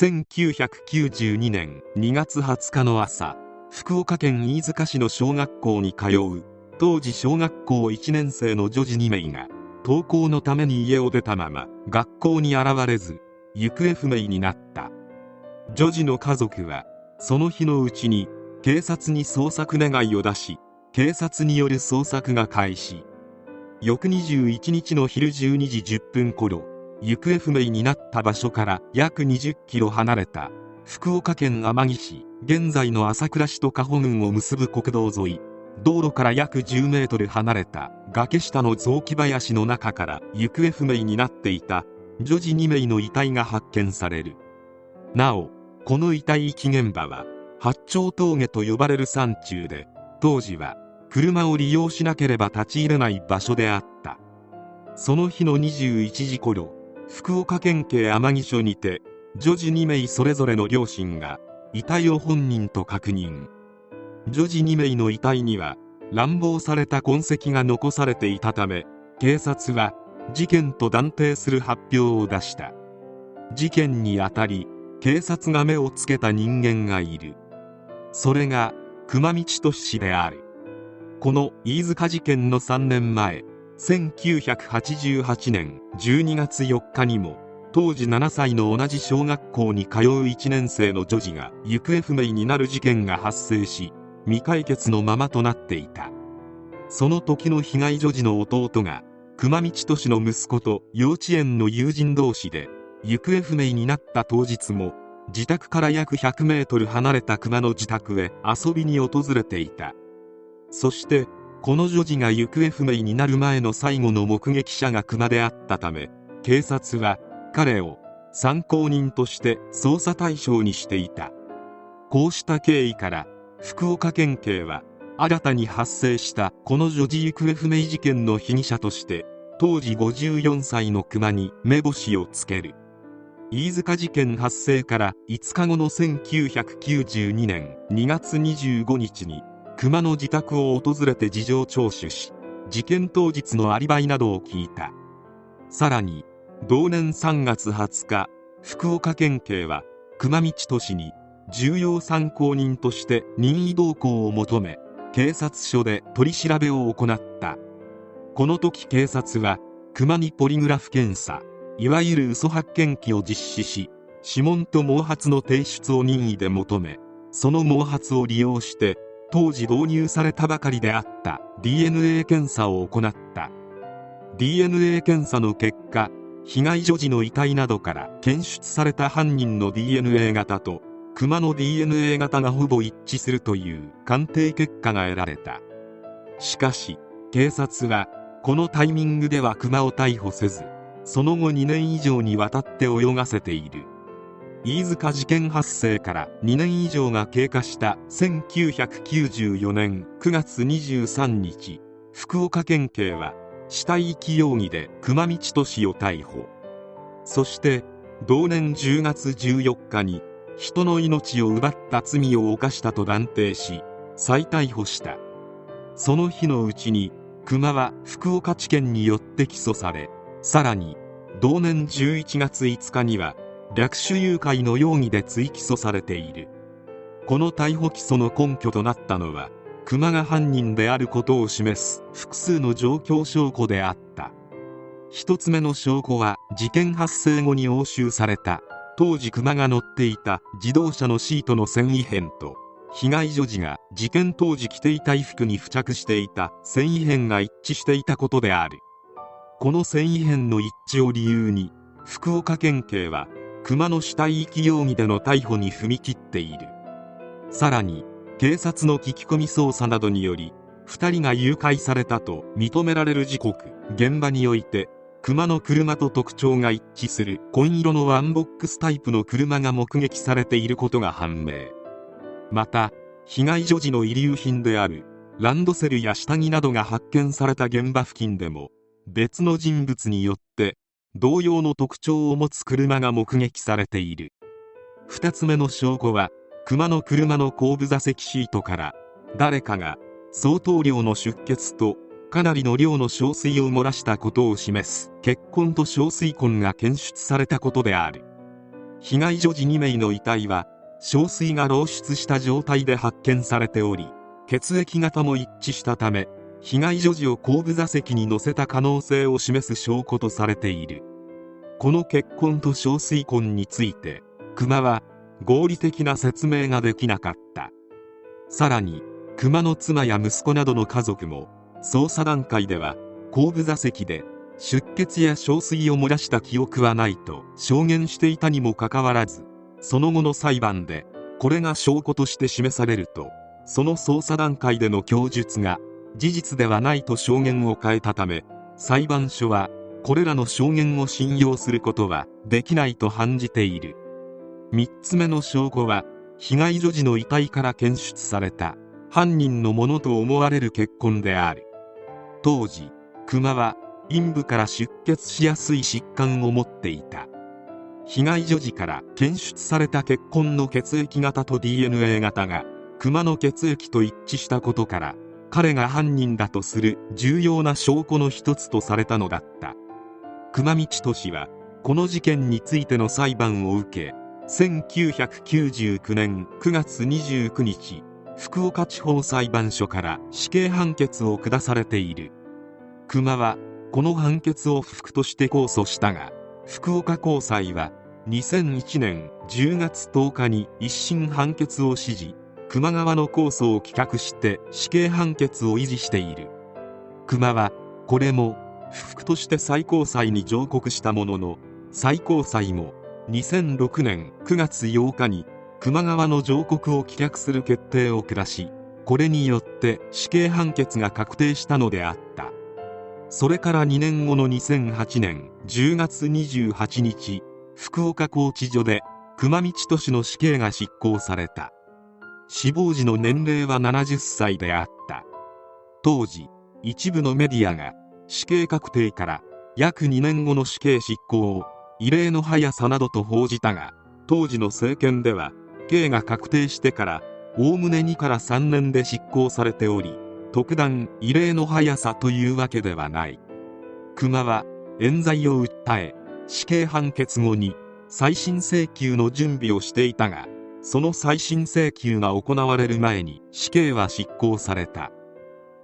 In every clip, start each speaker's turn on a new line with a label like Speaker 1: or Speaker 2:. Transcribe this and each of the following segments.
Speaker 1: 1992年2月20日の朝福岡県飯塚市の小学校に通う当時小学校1年生の女児2名が登校のために家を出たまま学校に現れず行方不明になった。女児の家族はその日のうちに警察に捜索願いを出し警察による捜索が開始。翌21日の昼12時10分頃行方不明になった場所から約20キロ離れた福岡県天城市現在の朝倉市と加穂郡を結ぶ国道沿い。道路から約10メートル離れた崖下の雑木林の中から行方不明になっていた女児2名の遺体が発見される。なおこの遺体遺棄現場は八丁峠と呼ばれる山中で当時は車を利用しなければ立ち入れない場所であった。その日の21時頃福岡県警天城署にて女児2名それぞれの両親が遺体を本人と確認。女児2名の遺体には乱暴された痕跡が残されていたため警察は事件と断定する発表を出した。事件にあたり警察が目をつけた人間がいる。それが熊道俊氏である。この飯塚事件の3年前1988年12月4日にも当時7歳の同じ小学校に通う1年生の女児が行方不明になる事件が発生し未解決のままとなっていた。その時の被害女児の弟が熊道俊の息子と幼稚園の友人同士で行方不明になった当日も自宅から約100メートル離れた熊の自宅へ遊びに訪れていた。そしてこの女児が行方不明になる前の最後の目撃者が熊であったため警察は彼を参考人として捜査対象にしていた。こうした経緯から福岡県警は新たに発生したこの女児行方不明事件の被疑者として当時54歳の熊に目星をつける。飯塚事件発生から5日後の1992年2月25日に熊の自宅を訪れて事情聴取し事件当日のアリバイなどを聞いた。さらに同年3月20日福岡県警は熊道俊に重要参考人として任意同行を求め警察署で取り調べを行った。この時警察は熊にポリグラフ検査いわゆる嘘発見器を実施し指紋と毛髪の提出を任意で求めその毛髪を利用して当時導入されたばかりであった DNA 検査を行った。DNA 検査の結果被害女児の遺体などから検出された犯人の DNA 型と熊の DNA 型がほぼ一致するという鑑定結果が得られた。しかし警察はこのタイミングでは熊を逮捕せずその後2年以上にわたって泳がせている。飯塚事件発生から2年以上が経過した1994年9月23日福岡県警は死体遺棄容疑で熊道俊を逮捕。そして同年10月14日に人の命を奪った罪を犯したと断定し再逮捕した。その日のうちに熊は福岡地検によって起訴されさらに同年11月5日には略取誘拐の容疑で追起訴されている。この逮捕起訴の根拠となったのは熊が犯人であることを示す複数の状況証拠であった。一つ目の証拠は事件発生後に押収された当時熊が乗っていた自動車のシートの繊維片と被害女児が事件当時着ていた衣服に付着していた繊維片が一致していたことである。この繊維片の一致を理由に福岡県警は熊の死体遺棄容疑での逮捕に踏み切っている。さらに警察の聞き込み捜査などにより2人が誘拐されたと認められる時刻現場において熊の車と特徴が一致する紺色のワンボックスタイプの車が目撃されていることが判明。また被害女児の遺留品であるランドセルや下着などが発見された現場付近でも別の人物によって同様の特徴を持つ車が目撃されている。2つ目の証拠は熊の車の後部座席シートから誰かが相当量の出血とかなりの量の憔水を漏らしたことを示す血痕と憔水痕が検出されたことである。被害女児2名の遺体は憔水が漏出した状態で発見されており血液型も一致したため被害女児を後部座席に乗せた可能性を示す証拠とされている。この結婚と憔水婚について熊は合理的な説明ができなかった。さらに熊の妻や息子などの家族も捜査段階では後部座席で出血や憔水を漏らした記憶はないと証言していたにもかかわらずその後の裁判でこれが証拠として示されるとその捜査段階での供述が事実ではないと証言を変えたため裁判所はこれらの証言を信用することはできないと判じている。3つ目の証拠は被害女児の遺体から検出された犯人のものと思われる血痕である。当時熊は陰部から出血しやすい疾患を持っていた。被害女児から検出された血痕の血液型と DNA 型が熊の血液と一致したことから彼が犯人だとする重要な証拠の一つとされたのだった。熊道俊はこの事件についての裁判を受け1999年9月29日福岡地方裁判所から死刑判決を下されている。熊はこの判決を不服として控訴したが福岡高裁は2001年10月10日に一審判決を支持。球磨川の控訴を棄却して死刑判決を維持している。熊はこれも不服として最高裁に上告したものの最高裁も2006年9月8日に球磨川の上告を棄却する決定を下しこれによって死刑判決が確定したのであった。それから2年後の2008年10月28日福岡拘置所で熊道都市の死刑が執行された。死亡時の年齢は70歳であった。当時一部のメディアが死刑確定から約2年後の死刑執行を異例の速さなどと報じたが当時の政権では刑が確定してからおおむね2から3年で執行されており特段異例の速さというわけではない。熊は冤罪を訴え死刑判決後に再審請求の準備をしていたがその再審請求が行われる前に死刑は執行された。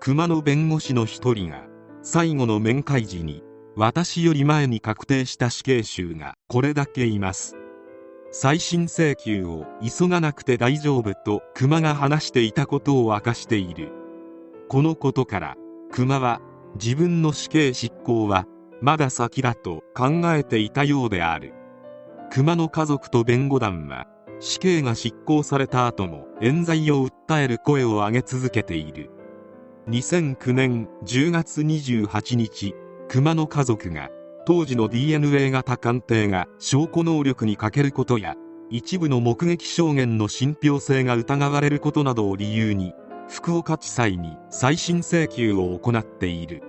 Speaker 1: 熊の弁護士の一人が最後の面会時に私より前に確定した死刑囚がこれだけいます。再審請求を急がなくて大丈夫と熊が話していたことを明かしている。このことから熊は自分の死刑執行はまだ先だと考えていたようである。熊の家族と弁護団は死刑が執行された後も冤罪を訴える声を上げ続けている。2009年10月28日熊の家族が当時の DNA 型鑑定が証拠能力に欠けることや一部の目撃証言の信憑性が疑われることなどを理由に福岡地裁に再審請求を行っている。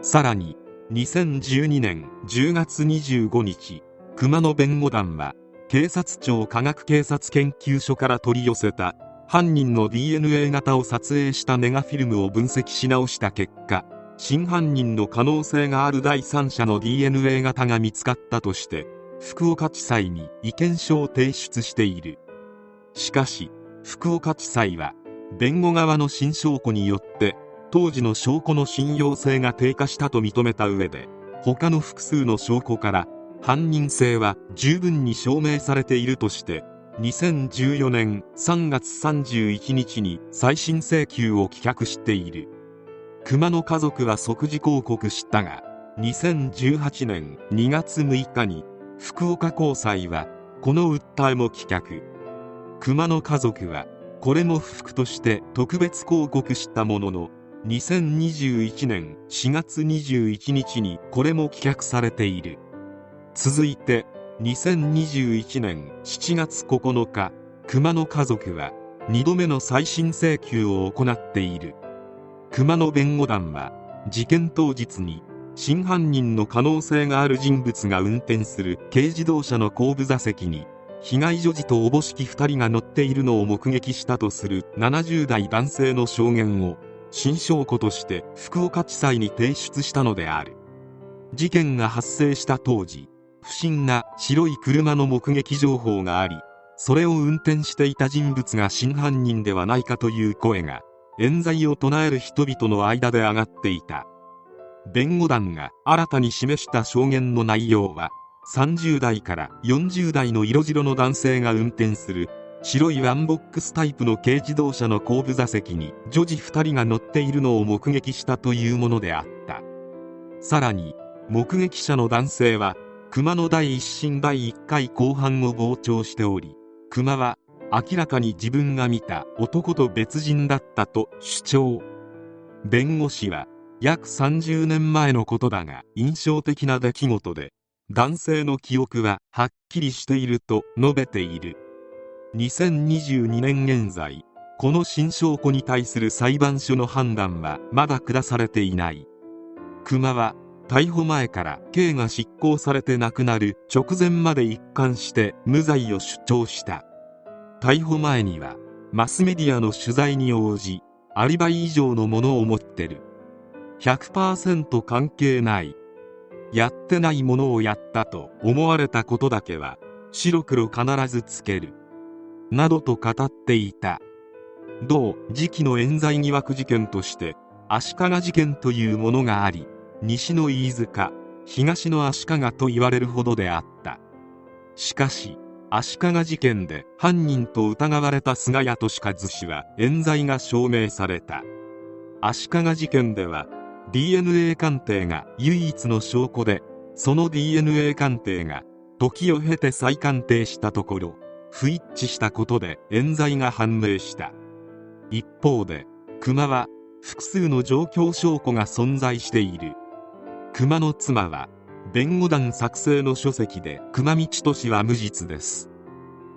Speaker 1: さらに2012年10月25日熊野弁護団は警察庁科学警察研究所から取り寄せた犯人の DNA 型を撮影したネガフィルムを分析し直した結果真犯人の可能性がある第三者の DNA 型が見つかったとして福岡地裁に意見書を提出している。しかし福岡地裁は弁護側の新証拠によって当時の証拠の信用性が低下したと認めた上で他の複数の証拠から犯人性は十分に証明されているとして2014年3月31日に再審請求を棄却している。熊の家族は即時抗告したが2018年2月6日に福岡高裁はこの訴えも棄却。熊の家族はこれも不服として特別抗告したものの2021年4月21日にこれも棄却されている。続いて2021年7月9日熊の家族は2度目の再審請求を行っている。熊の弁護団は事件当日に真犯人の可能性がある人物が運転する軽自動車の後部座席に被害女児とおぼしき2人が乗っているのを目撃したとする70代男性の証言を新証拠として福岡地裁に提出したのである。事件が発生した当時不審な白い車の目撃情報がありそれを運転していた人物が真犯人ではないかという声が冤罪を唱える人々の間で上がっていた。弁護団が新たに示した証言の内容は30代から40代の色白の男性が運転する白いワンボックスタイプの軽自動車の後部座席に女児2人が乗っているのを目撃したというものであった。さらに目撃者の男性は熊の第一審第1回後半を傍聴しており熊は明らかに自分が見た男と別人だったと主張。弁護士は約30年前のことだが印象的な出来事で男性の記憶ははっきりしていると述べている。2022年現在この新証拠に対する裁判所の判断はまだ下されていない。熊は逮捕前から刑が執行されて亡くなる直前まで一貫して無罪を主張した。逮捕前にはマスメディアの取材に応じアリバイ以上のものを持ってる。100%関係ない。やってないものをやったと思われたことだけは白黒必ずつける。などと語っていた。同時期の冤罪疑惑事件として足利事件というものがあり西の飯塚東の足利と言われるほどであった。しかし足利事件で犯人と疑われた菅谷利和氏は冤罪が証明された。足利事件では DNA 鑑定が唯一の証拠でその DNA 鑑定が時を経て再鑑定したところ不一致したことで冤罪が判明した。一方で熊は複数の状況証拠が存在している。熊の妻は弁護団作成の書籍で熊道俊は無実です。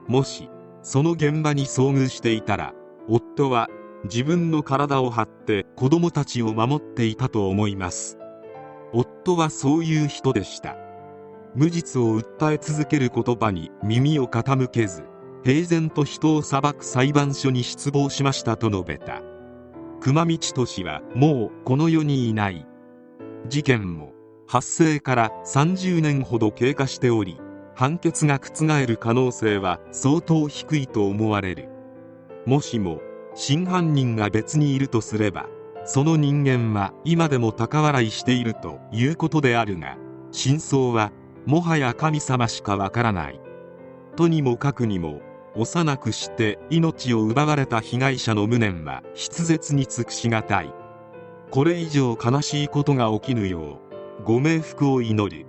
Speaker 1: もしその現場に遭遇していたら夫は自分の体を張って子供たちを守っていたと思います。夫はそういう人でした。無実を訴え続ける言葉に耳を傾けず平然と人を裁く裁判所に失望しましたと述べた。熊道俊はもうこの世にいない。事件も発生から30年ほど経過しており判決が覆る可能性は相当低いと思われる。もしも真犯人が別にいるとすればその人間は今でも高笑いしているということであるが真相はもはや神様しかわからない。とにもかくにも幼くして命を奪われた被害者の無念は筆舌に尽くしがたい。これ以上悲しいことが起きぬようご冥福を祈る